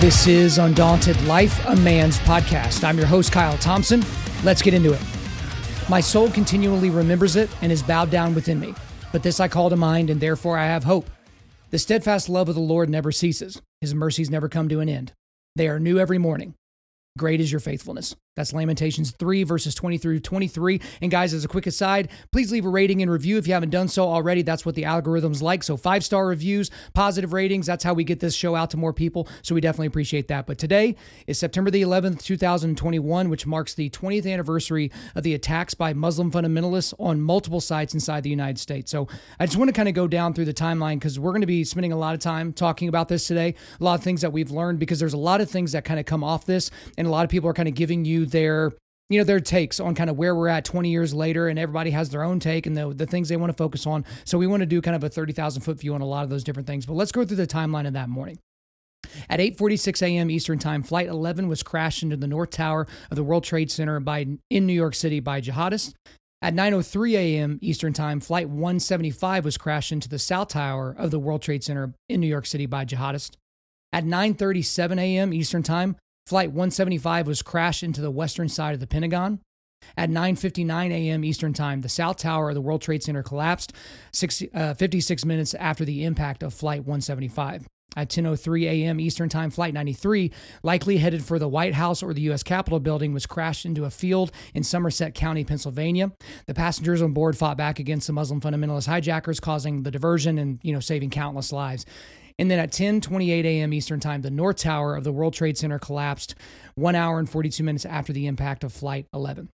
This is Undaunted Life, a Man's podcast. I'm your host, Kyle Thompson. Let's get into it. My soul continually remembers it and is bowed down within me. But this I call to mind, and therefore I have hope. The steadfast love of the Lord never ceases, his mercies never come to an end. They are new every morning. Great is your faithfulness. That's Lamentations 3, verses 20 through 23. And guys, as a quick aside, please leave a rating and review if you haven't done so already. That's what the algorithm's like. So, five star reviews, positive ratings. That's how we get this show out to more people. So, we definitely appreciate that. But today is September the 11th, 2021, which marks the 20th anniversary of the attacks by Muslim fundamentalists on multiple sites inside the United States. So, I just want to kind of go down through the timeline because we're going to be spending a lot of time talking about this today. A lot of things that we've learned because there's a lot of things that kind of come off this, and a lot of people are kind of giving you their you know their takes on kind of where we're at 20 years later and everybody has their own take and the, the things they want to focus on so we want to do kind of a 30000 foot view on a lot of those different things but let's go through the timeline of that morning at 8:46 a.m. Eastern Time, Flight 11 was crashed into the North Tower of the World Trade Center by in New York City by jihadists. At 9:03 a.m. Eastern Time, Flight 175 was crashed into the South Tower of the World Trade Center in New York City by jihadists. At 9:37 a.m. Eastern Time, Flight 175 was crashed into the western side of the Pentagon. At 9:59 a.m. Eastern Time, the South Tower of the World Trade Center collapsed 60, uh, 56 minutes after the impact of Flight 175. At 10:03 a.m. Eastern Time, Flight 93, likely headed for the White House or the U.S. Capitol building, was crashed into a field in Somerset County, Pennsylvania. The passengers on board fought back against the Muslim fundamentalist hijackers, causing the diversion and you know saving countless lives. And then at 10:28 a.m. Eastern Time, the North Tower of the World Trade Center collapsed 1 hour and 42 minutes after the impact of Flight 11.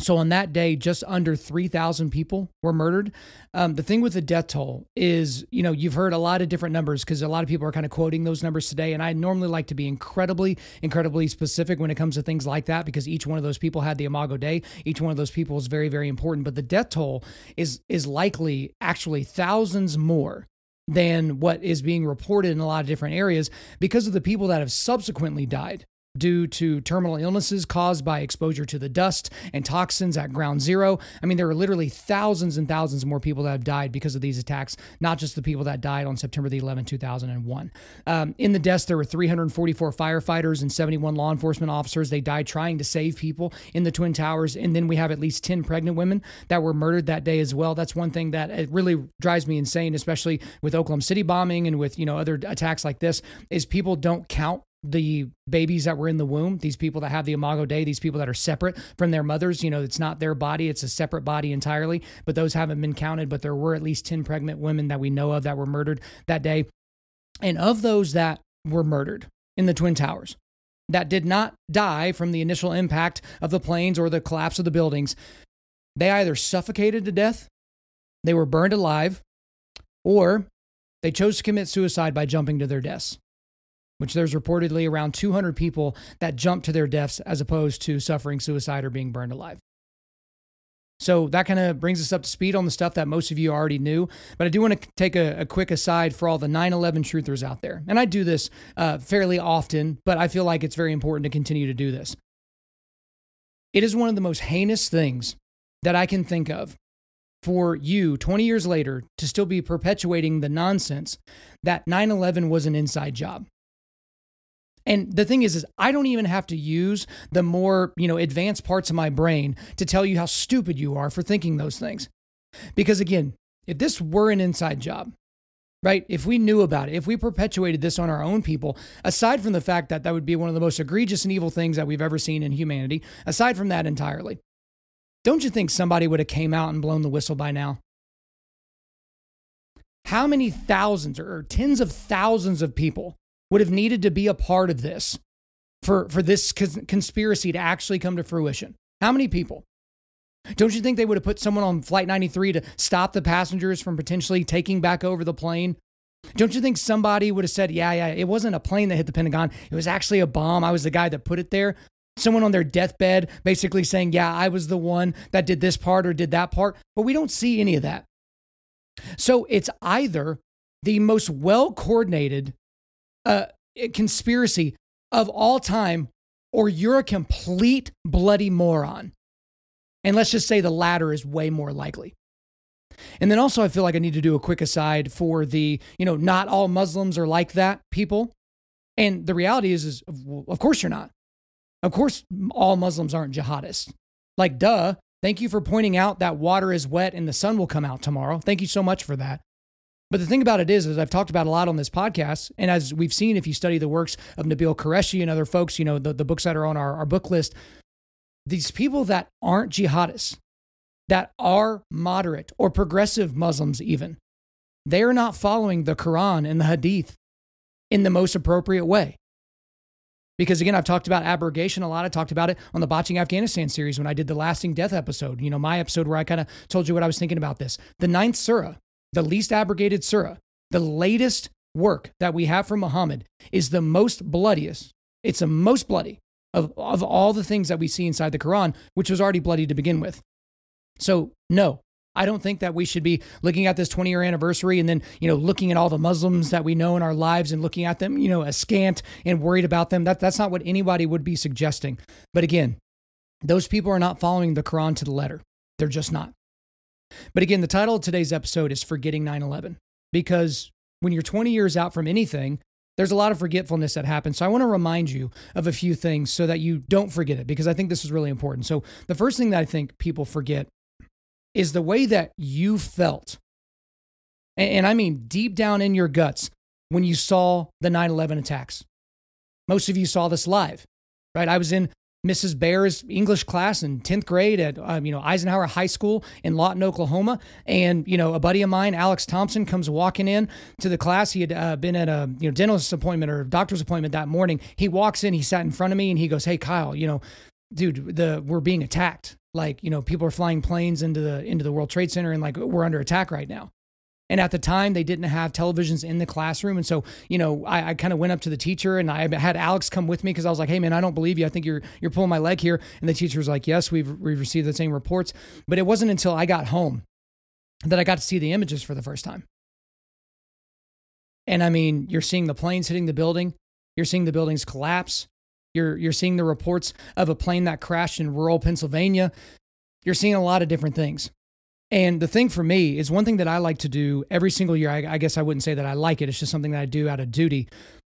So on that day, just under 3,000 people were murdered. Um, the thing with the death toll is, you know, you've heard a lot of different numbers because a lot of people are kind of quoting those numbers today. And I normally like to be incredibly, incredibly specific when it comes to things like that because each one of those people had the Imago Dei. Each one of those people is very, very important. But the death toll is is likely actually thousands more than what is being reported in a lot of different areas because of the people that have subsequently died due to terminal illnesses caused by exposure to the dust and toxins at ground zero. I mean, there are literally thousands and thousands more people that have died because of these attacks, not just the people that died on September the 11th, 2001. Um, in the deaths, there were 344 firefighters and 71 law enforcement officers. They died trying to save people in the Twin Towers. And then we have at least 10 pregnant women that were murdered that day as well. That's one thing that it really drives me insane, especially with Oklahoma City bombing and with, you know, other attacks like this, is people don't count the babies that were in the womb, these people that have the Imago Dei, these people that are separate from their mothers, you know, it's not their body, it's a separate body entirely, but those haven't been counted. But there were at least 10 pregnant women that we know of that were murdered that day. And of those that were murdered in the Twin Towers, that did not die from the initial impact of the planes or the collapse of the buildings, they either suffocated to death, they were burned alive, or they chose to commit suicide by jumping to their deaths which there's reportedly around 200 people that jumped to their deaths as opposed to suffering suicide or being burned alive. So that kind of brings us up to speed on the stuff that most of you already knew. But I do want to take a, a quick aside for all the 9 11 truthers out there. And I do this uh, fairly often, but I feel like it's very important to continue to do this. It is one of the most heinous things that I can think of for you 20 years later to still be perpetuating the nonsense that 9 11 was an inside job. And the thing is, is I don't even have to use the more, you know, advanced parts of my brain to tell you how stupid you are for thinking those things. Because again, if this were an inside job, right? If we knew about it, if we perpetuated this on our own people, aside from the fact that that would be one of the most egregious and evil things that we've ever seen in humanity, aside from that entirely, don't you think somebody would have came out and blown the whistle by now? How many thousands or tens of thousands of people would have needed to be a part of this for, for this conspiracy to actually come to fruition? How many people? Don't you think they would have put someone on Flight 93 to stop the passengers from potentially taking back over the plane? Don't you think somebody would have said, yeah, yeah, it wasn't a plane that hit the Pentagon. It was actually a bomb. I was the guy that put it there. Someone on their deathbed basically saying, yeah, I was the one that did this part or did that part. But we don't see any of that. So it's either the most well coordinated uh, conspiracy of all time, or you're a complete bloody moron. And let's just say the latter is way more likely. And then also, I feel like I need to do a quick aside for the, you know, not all Muslims are like that people. And the reality is, is of course you're not. Of course, all Muslims aren't jihadists. Like, duh. Thank you for pointing out that water is wet and the sun will come out tomorrow. Thank you so much for that. But the thing about it is, as I've talked about a lot on this podcast, and as we've seen, if you study the works of Nabeel Qureshi and other folks, you know, the, the books that are on our, our book list, these people that aren't jihadists, that are moderate or progressive Muslims, even, they are not following the Quran and the Hadith in the most appropriate way. Because again, I've talked about abrogation a lot. I talked about it on the Botching Afghanistan series when I did the Lasting Death episode, you know, my episode where I kind of told you what I was thinking about this. The ninth surah, the least abrogated surah, the latest work that we have from Muhammad is the most bloodiest. It's the most bloody of, of all the things that we see inside the Quran, which was already bloody to begin with. So, no, I don't think that we should be looking at this 20 year anniversary and then, you know, looking at all the Muslims that we know in our lives and looking at them, you know, askant and worried about them. That, that's not what anybody would be suggesting. But again, those people are not following the Quran to the letter. They're just not. But again, the title of today's episode is Forgetting 9 11 because when you're 20 years out from anything, there's a lot of forgetfulness that happens. So I want to remind you of a few things so that you don't forget it because I think this is really important. So the first thing that I think people forget is the way that you felt. And I mean deep down in your guts when you saw the 9 11 attacks. Most of you saw this live, right? I was in Mrs. Bear's English class in 10th grade at um, you know Eisenhower High School in Lawton, Oklahoma, and you know a buddy of mine, Alex Thompson, comes walking in to the class. He had uh, been at a you know dentist appointment or doctor's appointment that morning. He walks in, he sat in front of me, and he goes, "Hey Kyle, you know, dude, the we're being attacked like you know people are flying planes into the into the World Trade Center and like we're under attack right now. And at the time, they didn't have televisions in the classroom. And so, you know, I, I kind of went up to the teacher and I had Alex come with me because I was like, hey, man, I don't believe you. I think you're, you're pulling my leg here. And the teacher was like, yes, we've, we've received the same reports. But it wasn't until I got home that I got to see the images for the first time. And I mean, you're seeing the planes hitting the building, you're seeing the buildings collapse, you're, you're seeing the reports of a plane that crashed in rural Pennsylvania. You're seeing a lot of different things. And the thing for me is one thing that I like to do every single year. I, I, guess I wouldn't say that I like it. It's just something that I do out of duty.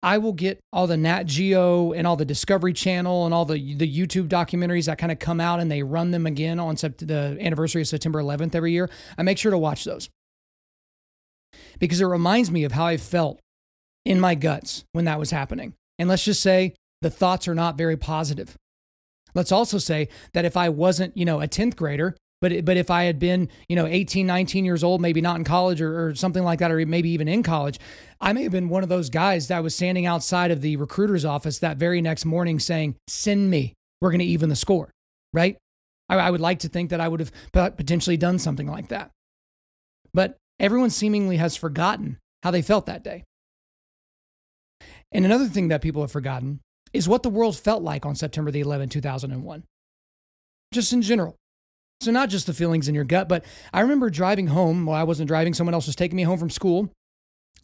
I will get all the Nat Geo and all the Discovery Channel and all the the YouTube documentaries that kind of come out and they run them again on sept- the anniversary of September 11th every year. I make sure to watch those because it reminds me of how I felt in my guts when that was happening. And let's just say the thoughts are not very positive. Let's also say that if I wasn't, you know, a 10th grader, but, but if I had been, you know, 18, 19 years old, maybe not in college or, or something like that, or maybe even in college, I may have been one of those guys that was standing outside of the recruiter's office that very next morning saying, send me, we're going to even the score, right? I, I would like to think that I would have potentially done something like that. But everyone seemingly has forgotten how they felt that day. And another thing that people have forgotten is what the world felt like on September the 11th, 2001. Just in general. So, not just the feelings in your gut, but I remember driving home. Well, I wasn't driving, someone else was taking me home from school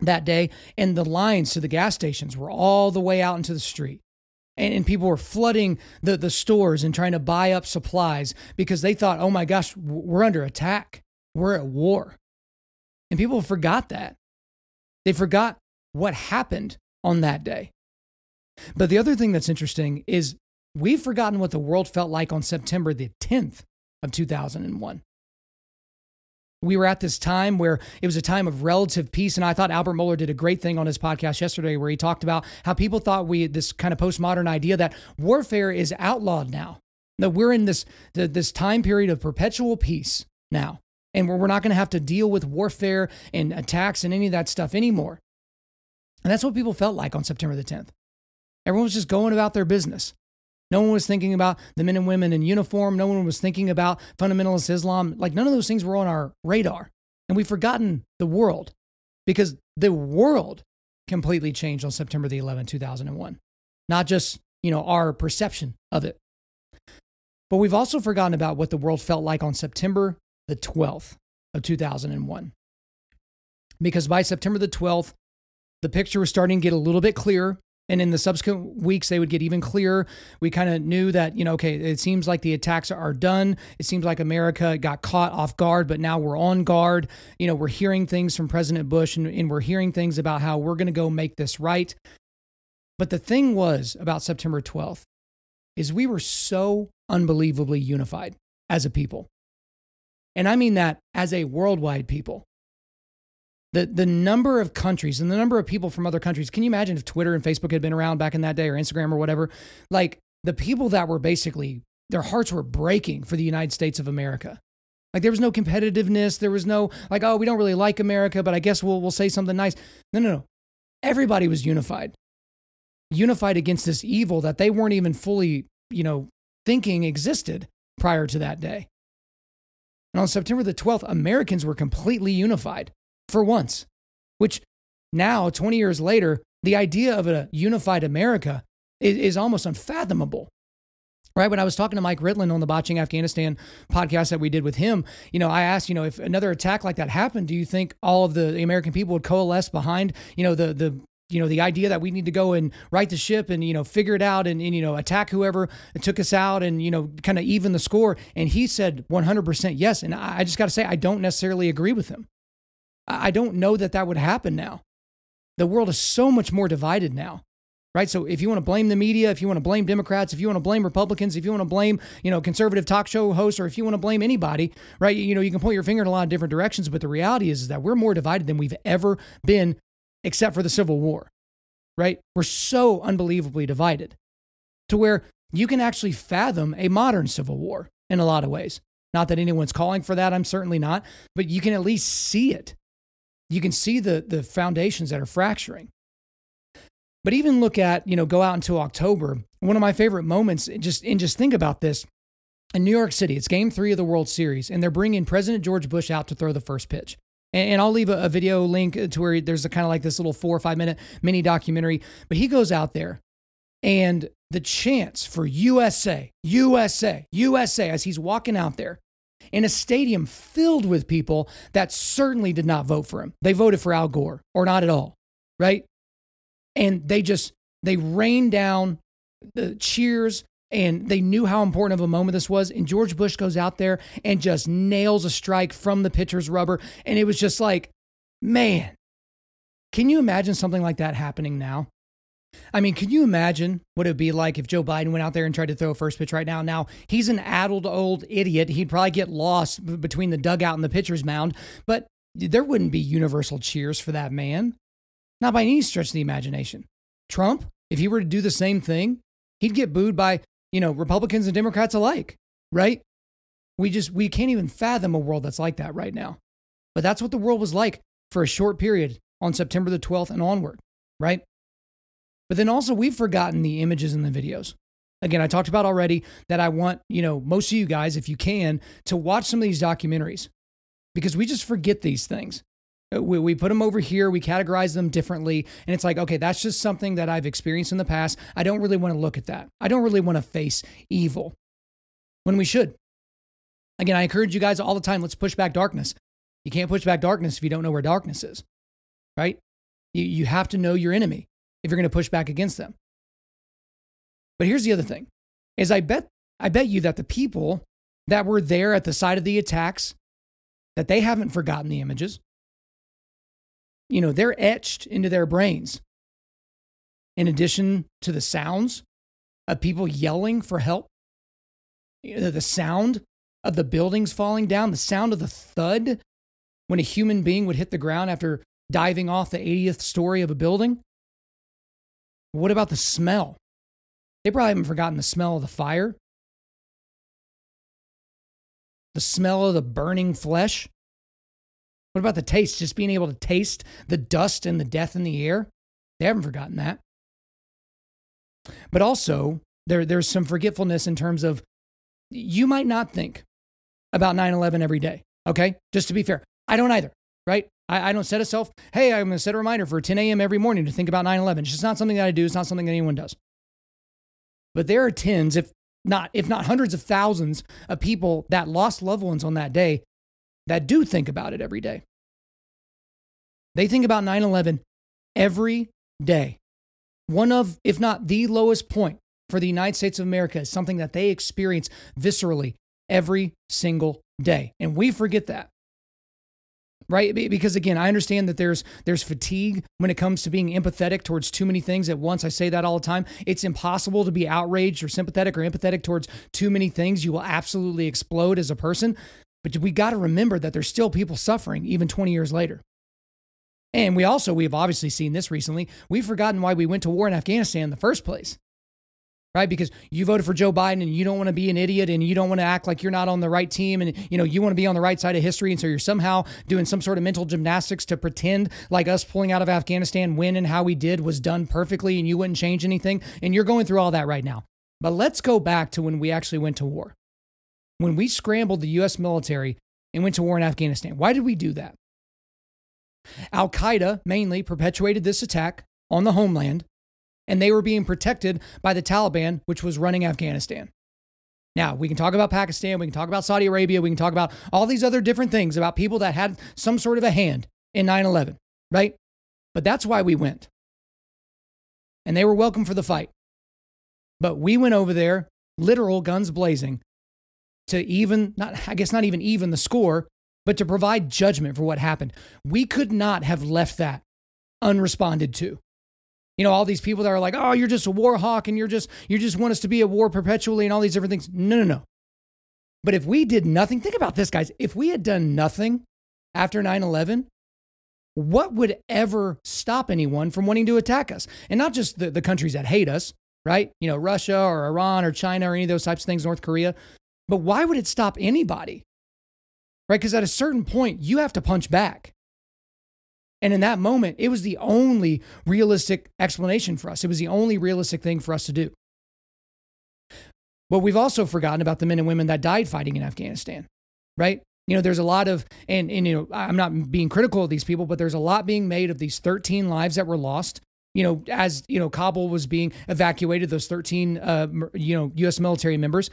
that day, and the lines to the gas stations were all the way out into the street. And, and people were flooding the, the stores and trying to buy up supplies because they thought, oh my gosh, we're under attack. We're at war. And people forgot that. They forgot what happened on that day. But the other thing that's interesting is we've forgotten what the world felt like on September the 10th of 2001. We were at this time where it was a time of relative peace. And I thought Albert Mohler did a great thing on his podcast yesterday where he talked about how people thought we, had this kind of postmodern idea that warfare is outlawed now, that we're in this, this time period of perpetual peace now. And we're not going to have to deal with warfare and attacks and any of that stuff anymore. And that's what people felt like on September the 10th. Everyone was just going about their business. No one was thinking about the men and women in uniform. No one was thinking about fundamentalist Islam. Like none of those things were on our radar. And we've forgotten the world because the world completely changed on September the 11th, 2001. Not just, you know, our perception of it. But we've also forgotten about what the world felt like on September the 12th of 2001. because by September the 12th, the picture was starting to get a little bit clearer. And in the subsequent weeks, they would get even clearer. We kind of knew that, you know, okay, it seems like the attacks are done. It seems like America got caught off guard, but now we're on guard. You know, we're hearing things from President Bush and, and we're hearing things about how we're going to go make this right. But the thing was about September 12th is we were so unbelievably unified as a people. And I mean that as a worldwide people. The, the number of countries and the number of people from other countries, can you imagine if Twitter and Facebook had been around back in that day or Instagram or whatever? Like the people that were basically, their hearts were breaking for the United States of America. Like there was no competitiveness. There was no like, oh, we don't really like America, but I guess we'll, we'll say something nice. No, no, no. Everybody was unified, unified against this evil that they weren't even fully, you know, thinking existed prior to that day. And on September the 12th, Americans were completely unified for once, which now, 20 years later, the idea of a unified America is, is almost unfathomable. Right. When I was talking to Mike Ritland on the Botching Afghanistan podcast that we did with him, you know, I asked, you know, if another attack like that happened, do you think all of the American people would coalesce behind, you know, the, the, you know, the idea that we need to go and right the ship and, you know, figure it out and, and you know, attack whoever took us out and, you know, kind of even the score. And he said 100% yes. And I just got to say, I don't necessarily agree with him. I don't know that that would happen now. The world is so much more divided now. Right. So if you want to blame the media, if you want to blame Democrats, if you want to blame Republicans, if you want to blame, you know, conservative talk show hosts, or if you want to blame anybody, right, you know, you can point your finger in a lot of different directions. But the reality is, is that we're more divided than we've ever been, except for the Civil War. Right. We're so unbelievably divided to where you can actually fathom a modern civil war in a lot of ways. Not that anyone's calling for that. I'm certainly not, but you can at least see it you can see the, the foundations that are fracturing. But even look at, you know, go out until October. One of my favorite moments, just and just think about this. In New York City, it's game three of the World Series, and they're bringing President George Bush out to throw the first pitch. And, I'll leave a, video link to where there's a kind of like this little four or five minute mini documentary. But he goes out there, and the chance for USA, USA, USA, as he's walking out there, in a stadium filled with people that certainly did not vote for him. They voted for Al Gore or not at all, right? And they just, they rained down the cheers and they knew how important of a moment this was. And George Bush goes out there and just nails a strike from the pitcher's rubber. And it was just like, man, can you imagine something like that happening now? I mean, can you imagine what it would be like if Joe Biden went out there and tried to throw a first pitch right now? Now, he's an addled old idiot. He'd probably get lost between the dugout and the pitcher's mound, but there wouldn't be universal cheers for that man. Not by any stretch of the imagination. Trump, if he were to do the same thing, he'd get booed by, you know, Republicans and Democrats alike, right? We just we can't even fathom a world that's like that right now. But that's what the world was like for a short period on September the 12th and onward, right? But then also, we've forgotten the images and the videos. Again, I talked about already that I want, you know, most of you guys, if you can, to watch some of these documentaries because we just forget these things. Uh, we, we put them over here, we categorize them differently. And it's like, okay, that's just something that I've experienced in the past. I don't really want to look at that. I don't really want to face evil when we should. Again, I encourage you guys all the time let's push back darkness. You can't push back darkness if you don't know where darkness is, right? You, you have to know your enemy if you're going to push back against them. But here's the other thing is I bet I bet you that the people that were there at the site of the attacks that they haven't forgotten the images. You know, they're etched into their brains. In addition to the sounds of people yelling for help, the sound of the buildings falling down, the sound of the thud when a human being would hit the ground after diving off the 80th story of a building. What about the smell? They probably haven't forgotten the smell of the fire, the smell of the burning flesh. What about the taste? Just being able to taste the dust and the death in the air? They haven't forgotten that. But also, there, there's some forgetfulness in terms of you might not think about 9 11 every day. Okay. Just to be fair, I don't either, right? I, I don't set a self, hey, I'm going to set a reminder for 10 a.m. every morning to think about 9 11. It's just not something that I do. It's not something that anyone does. But there are tens, if not, if not hundreds of thousands of people that lost loved ones on that day that do think about it every day. They think about 9 11 every day. One of, if not the lowest point for the United States of America is something that they experience viscerally every single day. And we forget that right? Because again i understand that there's there's fatigue when it comes to being empathetic towards too many things at once. I say that all the time. It's impossible to be outraged or sympathetic or empathetic towards too many things. You will absolutely explode as a person. But we got to remember that there's still people suffering even 20 years later. And we also we've obviously seen this recently. We've forgotten why we went to war in afghanistan in the first place right? Because you voted for Joe Biden and you don't want to be an idiot and you don't want to act like you're not on the right team and you know you want to be on the right side of history and so you're somehow doing some sort of mental gymnastics to pretend like us pulling out of Afghanistan when and how we did was done perfectly and you wouldn't change anything and you're going through all that right now. But let's go back to when we actually went to war. When we scrambled the US military and went to war in Afghanistan. Why did we do that? Al Qaeda mainly perpetuated this attack on the homeland and they were being protected by the Taliban, which was running Afghanistan. Now, we can talk about Pakistan, we can talk about Saudi Arabia, we can talk about all these other different things about people that had some sort of a hand in 9 11, right? But that's why we went. And they were welcome for the fight. But we went over there, literal guns blazing, to even, not, I guess not even even the score, but to provide judgment for what happened. We could not have left that unresponded to. You know, all these people that are like, oh, you're just a war hawk and you're just, you just want us to be at war perpetually and all these different things. No, no, no. But if we did nothing, think about this, guys. If we had done nothing after 9 11, what would ever stop anyone from wanting to attack us? And not just the, the countries that hate us, right? You know, Russia or Iran or China or any of those types of things, North Korea. But why would it stop anybody? Right? Because at a certain point, you have to punch back. And in that moment, it was the only realistic explanation for us. It was the only realistic thing for us to do. But we've also forgotten about the men and women that died fighting in Afghanistan, right? You know, there's a lot of, and, and you know, I'm not being critical of these people, but there's a lot being made of these 13 lives that were lost. You know, as you know, Kabul was being evacuated, those 13, uh, you know, U.S. military members,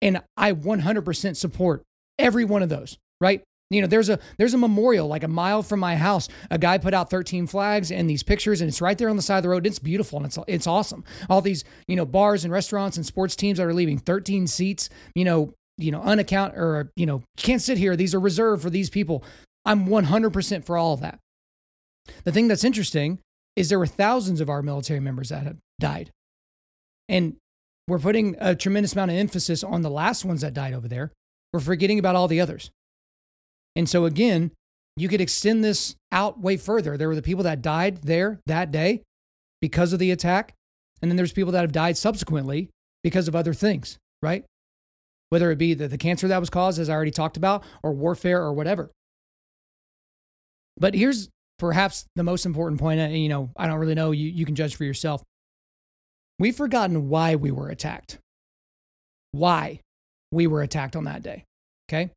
and I 100% support every one of those. Right? You know, there's a there's a memorial like a mile from my house. A guy put out 13 flags and these pictures, and it's right there on the side of the road. It's beautiful and it's it's awesome. All these you know bars and restaurants and sports teams that are leaving 13 seats. You know, you know, unaccount or you know, can't sit here. These are reserved for these people. I'm 100% for all of that. The thing that's interesting is there were thousands of our military members that had died, and we're putting a tremendous amount of emphasis on the last ones that died over there. We're forgetting about all the others. And so, again, you could extend this out way further. There were the people that died there that day because of the attack. And then there's people that have died subsequently because of other things, right? Whether it be the, the cancer that was caused, as I already talked about, or warfare or whatever. But here's perhaps the most important point. And, you know, I don't really know. You, you can judge for yourself. We've forgotten why we were attacked. Why we were attacked on that day. Okay.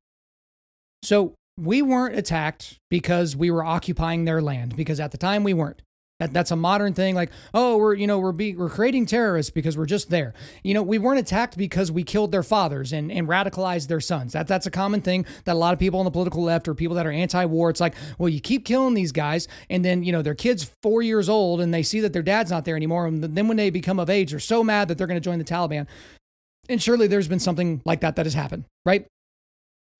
So we weren't attacked because we were occupying their land because at the time we weren't. That, that's a modern thing like oh we're you know we're be, we're creating terrorists because we're just there. You know we weren't attacked because we killed their fathers and, and radicalized their sons. That, that's a common thing that a lot of people on the political left or people that are anti-war it's like well you keep killing these guys and then you know their kids four years old and they see that their dad's not there anymore and then when they become of age they're so mad that they're going to join the taliban. And surely there's been something like that that has happened right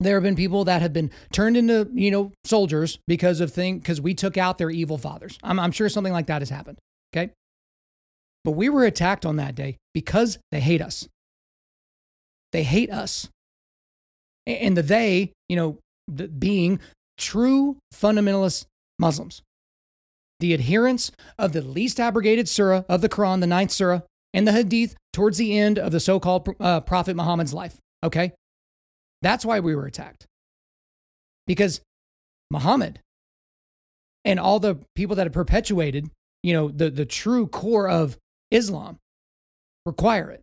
there have been people that have been turned into, you know, soldiers because of thing because we took out their evil fathers. I'm, I'm sure something like that has happened. Okay. But we were attacked on that day because they hate us. They hate us. And the they, you know, the, being true fundamentalist Muslims, the adherents of the least abrogated surah of the Quran, the ninth surah, and the hadith towards the end of the so called uh, Prophet Muhammad's life. Okay. That's why we were attacked. Because Muhammad and all the people that have perpetuated, you know, the, the true core of Islam require it.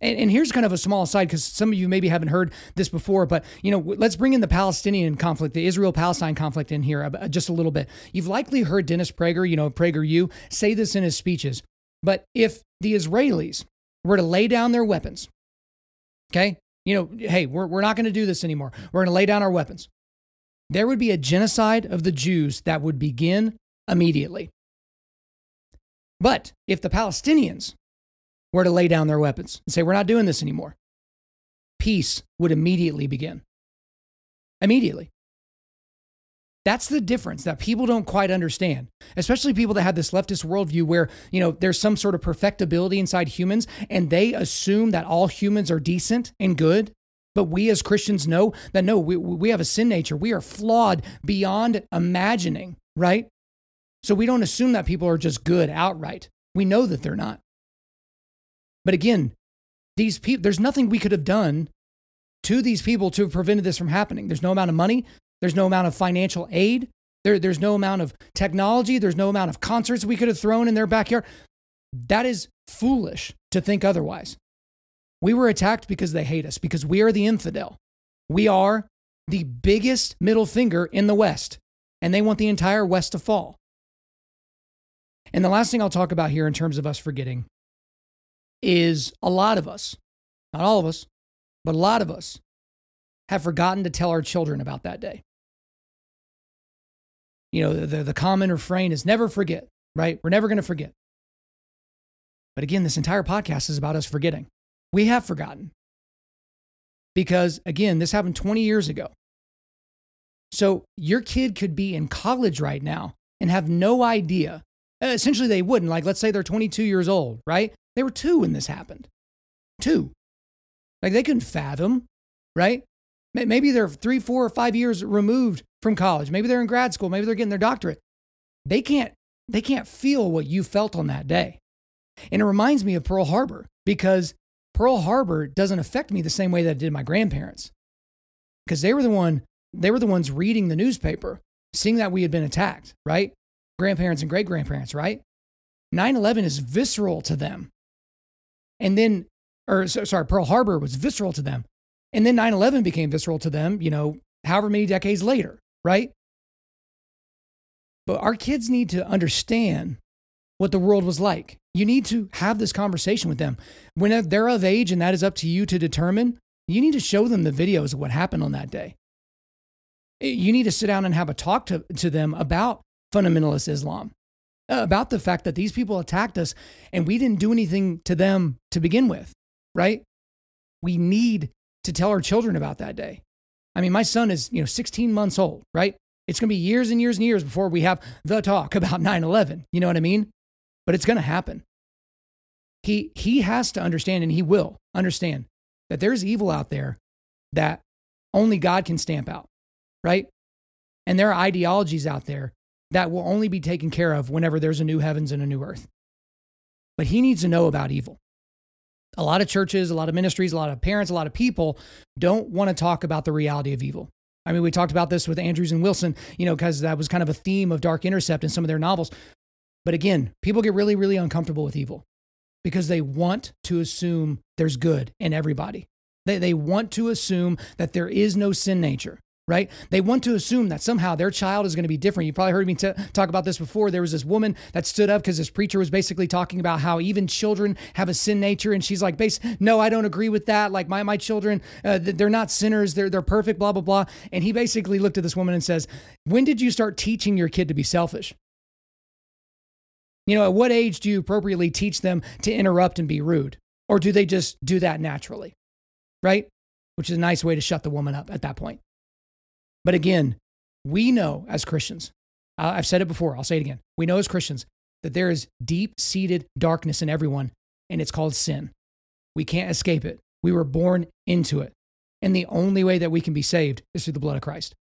And, and here's kind of a small aside because some of you maybe haven't heard this before, but you know, let's bring in the Palestinian conflict, the Israel-Palestine conflict in here just a little bit. You've likely heard Dennis Prager, you know, Prager PragerU, say this in his speeches. But if the Israelis were to lay down their weapons, okay, you know, hey, we're, we're not going to do this anymore. We're going to lay down our weapons. there would be a genocide of the Jews that would begin immediately. But if the Palestinians were to lay down their weapons and say, We're not doing this anymore, peace would immediately begin. Immediately. That's the difference that people don't quite understand, especially people that have this leftist worldview where, you know, there's some sort of perfectibility inside humans and they assume that all humans are decent and good. But we as Christians know that no, we, we have a sin nature. We are flawed beyond imagining, right? So we don't assume that people are just good outright. We know that they're not. But again, these people, there's nothing we could have done to these people to have prevented this from happening. There's no amount of money, there's no amount of financial aid, there, there's no amount of technology, there's no amount of concerts we could have thrown in their backyard. That is foolish to think otherwise. We were attacked because they hate us, because we are the infidel. We are the biggest middle finger in the West, and they want the entire West to fall. And the last thing I'll talk about here in terms of us forgetting is a lot of us, not all of us, but a lot of us have forgotten to tell our children about that day. You know, the, the common refrain is never forget, right? We're never going to forget. But again, this entire podcast is about us forgetting. We have forgotten. Because again, this happened 20 years ago. So your kid could be in college right now and have no idea. Uh, essentially, they wouldn't. Like, let's say they're 22 years old, right? They were two when this happened. Two. Like they couldn't fathom, right? Maybe they're three, four, or five years removed from college. Maybe they're in grad school. Maybe they're getting their doctorate. They can't, they can't feel what you felt on that day. And it reminds me of Pearl Harbor because Pearl Harbor doesn't affect me the same way that it did my grandparents. Because they were the one, they were the ones reading the newspaper, seeing that we had been attacked, right? Grandparents and great grandparents, right? 9 11 is visceral to them. And then, or sorry, Pearl Harbor was visceral to them. And then 9 11 became visceral to them, you know, however many decades later, right? But our kids need to understand what the world was like. You need to have this conversation with them. When they're of age and that is up to you to determine, you need to show them the videos of what happened on that day. You need to sit down and have a talk to, to them about fundamentalist Islam uh, about the fact that these people attacked us and we didn't do anything to them to begin with, right? We need to tell our children about that day. I mean, my son is, you know, 16 months old, right? It's going to be years and years and years before we have the talk about 9/11. You know what I mean? But it's going to happen. He he has to understand and he will understand that there's evil out there that only God can stamp out, right? And there are ideologies out there that will only be taken care of whenever there's a new heavens and a new earth. But he needs to know about evil. A lot of churches, a lot of ministries, a lot of parents, a lot of people don't want to talk about the reality of evil. I mean, we talked about this with Andrews and Wilson, you know, because that was kind of a theme of Dark Intercept in some of their novels. But again, people get really, really uncomfortable with evil because they want to assume there's good in everybody. They, they want to assume that there is no sin nature right? They want to assume that somehow their child is going to be different. You probably heard me t- talk about this before. There was this woman that stood up because this preacher was basically talking about how even children have a sin nature, and she's like, "Base, no, I don't agree with that. Like my my children, uh, they're not sinners. They're they're perfect. Blah blah blah." And he basically looked at this woman and says, "When did you start teaching your kid to be selfish?" You know, at what age do you appropriately teach them to interrupt and be rude? Or do they just do that naturally? Right? Which is a nice way to shut the woman up at that point. But again, we know as Christians, I've said it before, I'll say it again. We know as Christians that there is deep seated darkness in everyone, and it's called sin. We can't escape it. We were born into it. And the only way that we can be saved is through the blood of Christ.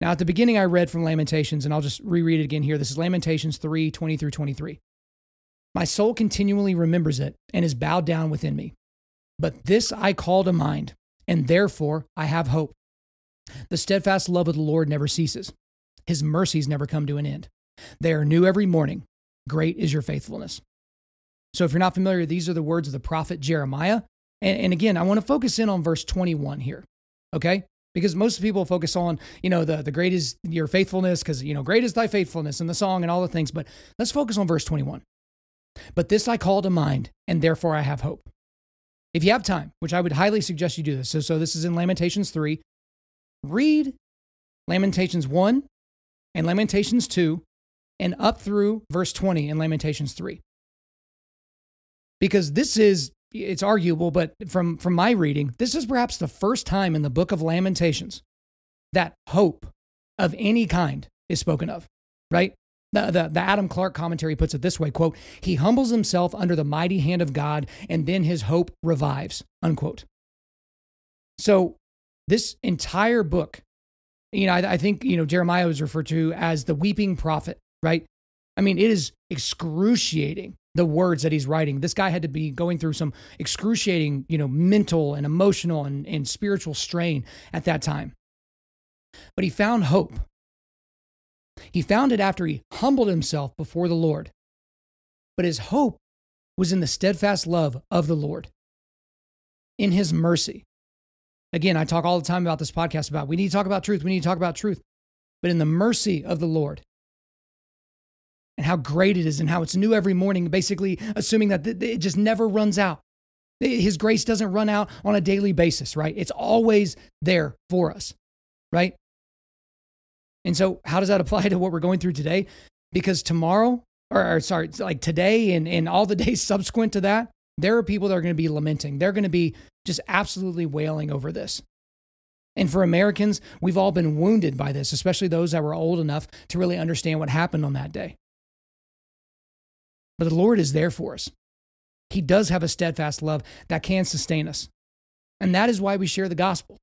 Now, at the beginning, I read from Lamentations, and I'll just reread it again here. This is Lamentations 3 20 through 23. My soul continually remembers it and is bowed down within me. But this I call to mind, and therefore I have hope. The steadfast love of the Lord never ceases, his mercies never come to an end. They are new every morning. Great is your faithfulness. So, if you're not familiar, these are the words of the prophet Jeremiah. And, and again, I want to focus in on verse 21 here, okay? Because most people focus on, you know, the, the great is your faithfulness, because, you know, great is thy faithfulness and the song and all the things. But let's focus on verse 21. But this I call to mind, and therefore I have hope. If you have time, which I would highly suggest you do this. So, so this is in Lamentations 3, read Lamentations 1 and Lamentations 2, and up through verse 20 in Lamentations 3. Because this is, it's arguable, but from, from my reading, this is perhaps the first time in the book of Lamentations that hope of any kind is spoken of, right? The, the, the, Adam Clarke commentary puts it this way quote, he humbles himself under the mighty hand of God, and then his hope revives, unquote. So this entire book, you know, I, I think, you know, Jeremiah was referred to as the weeping prophet, right? I mean, it is excruciating the words that he's writing. This guy had to be going through some excruciating, you know, mental and emotional and, and spiritual strain at that time. But he found hope he found it after he humbled himself before the Lord. But his hope was in the steadfast love of the Lord, in his mercy. Again, I talk all the time about this podcast about we need to talk about truth. We need to talk about truth. But in the mercy of the Lord and how great it is and how it's new every morning, basically assuming that it just never runs out. His grace doesn't run out on a daily basis, right? It's always there for us, right? And so, how does that apply to what we're going through today? Because tomorrow, or, or sorry, like today and, and all the days subsequent to that, there are people that are going to be lamenting. They're going to be just absolutely wailing over this. And for Americans, we've all been wounded by this, especially those that were old enough to really understand what happened on that day. But the Lord is there for us. He does have a steadfast love that can sustain us. And that is why we share the gospel.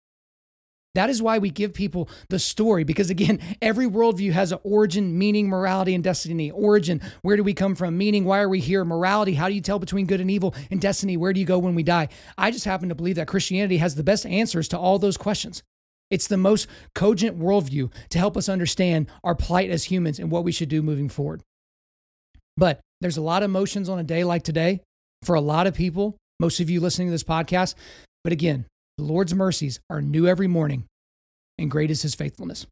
That is why we give people the story, because again, every worldview has an origin, meaning, morality, and destiny. Origin, where do we come from? Meaning, why are we here? Morality, how do you tell between good and evil? And destiny, where do you go when we die? I just happen to believe that Christianity has the best answers to all those questions. It's the most cogent worldview to help us understand our plight as humans and what we should do moving forward. But there's a lot of emotions on a day like today for a lot of people, most of you listening to this podcast. But again, the Lord's mercies are new every morning, and great is his faithfulness.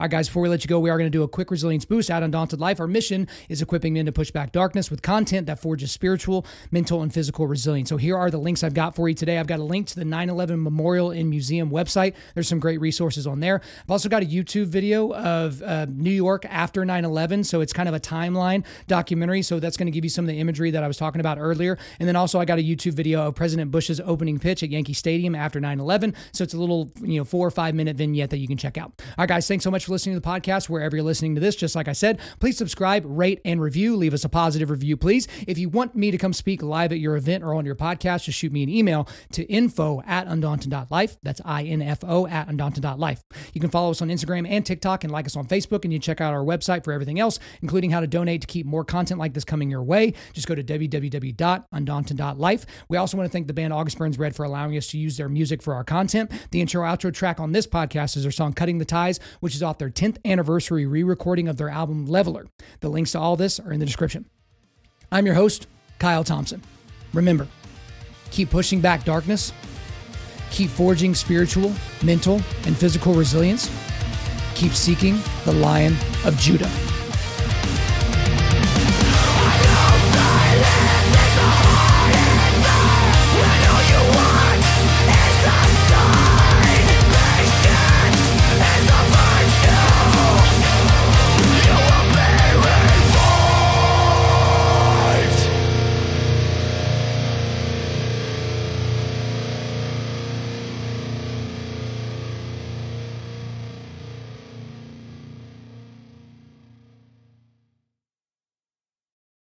All right, guys, before we let you go, we are going to do a quick resilience boost at Undaunted Life. Our mission is equipping men to push back darkness with content that forges spiritual, mental, and physical resilience. So here are the links I've got for you today. I've got a link to the 9 11 Memorial and Museum website. There's some great resources on there. I've also got a YouTube video of uh, New York after 9 11. So it's kind of a timeline documentary. So that's going to give you some of the imagery that I was talking about earlier. And then also, I got a YouTube video of President Bush's opening pitch at Yankee Stadium after 9 11. So it's a little, you know, four or five minute vignette that you can check out. All right, guys, thanks so much for listening to the podcast wherever you're listening to this. Just like I said, please subscribe, rate, and review. Leave us a positive review, please. If you want me to come speak live at your event or on your podcast, just shoot me an email to info at undaunted.life. That's I-N-F-O at undaunted.life. You can follow us on Instagram and TikTok and like us on Facebook, and you check out our website for everything else, including how to donate to keep more content like this coming your way. Just go to www.undaunted.life. We also want to thank the band August Burns Red for allowing us to use their music for our content. The intro outro track on this podcast is their song Cutting the Ties, which is off their 10th anniversary re recording of their album Leveler. The links to all this are in the description. I'm your host, Kyle Thompson. Remember, keep pushing back darkness, keep forging spiritual, mental, and physical resilience, keep seeking the Lion of Judah.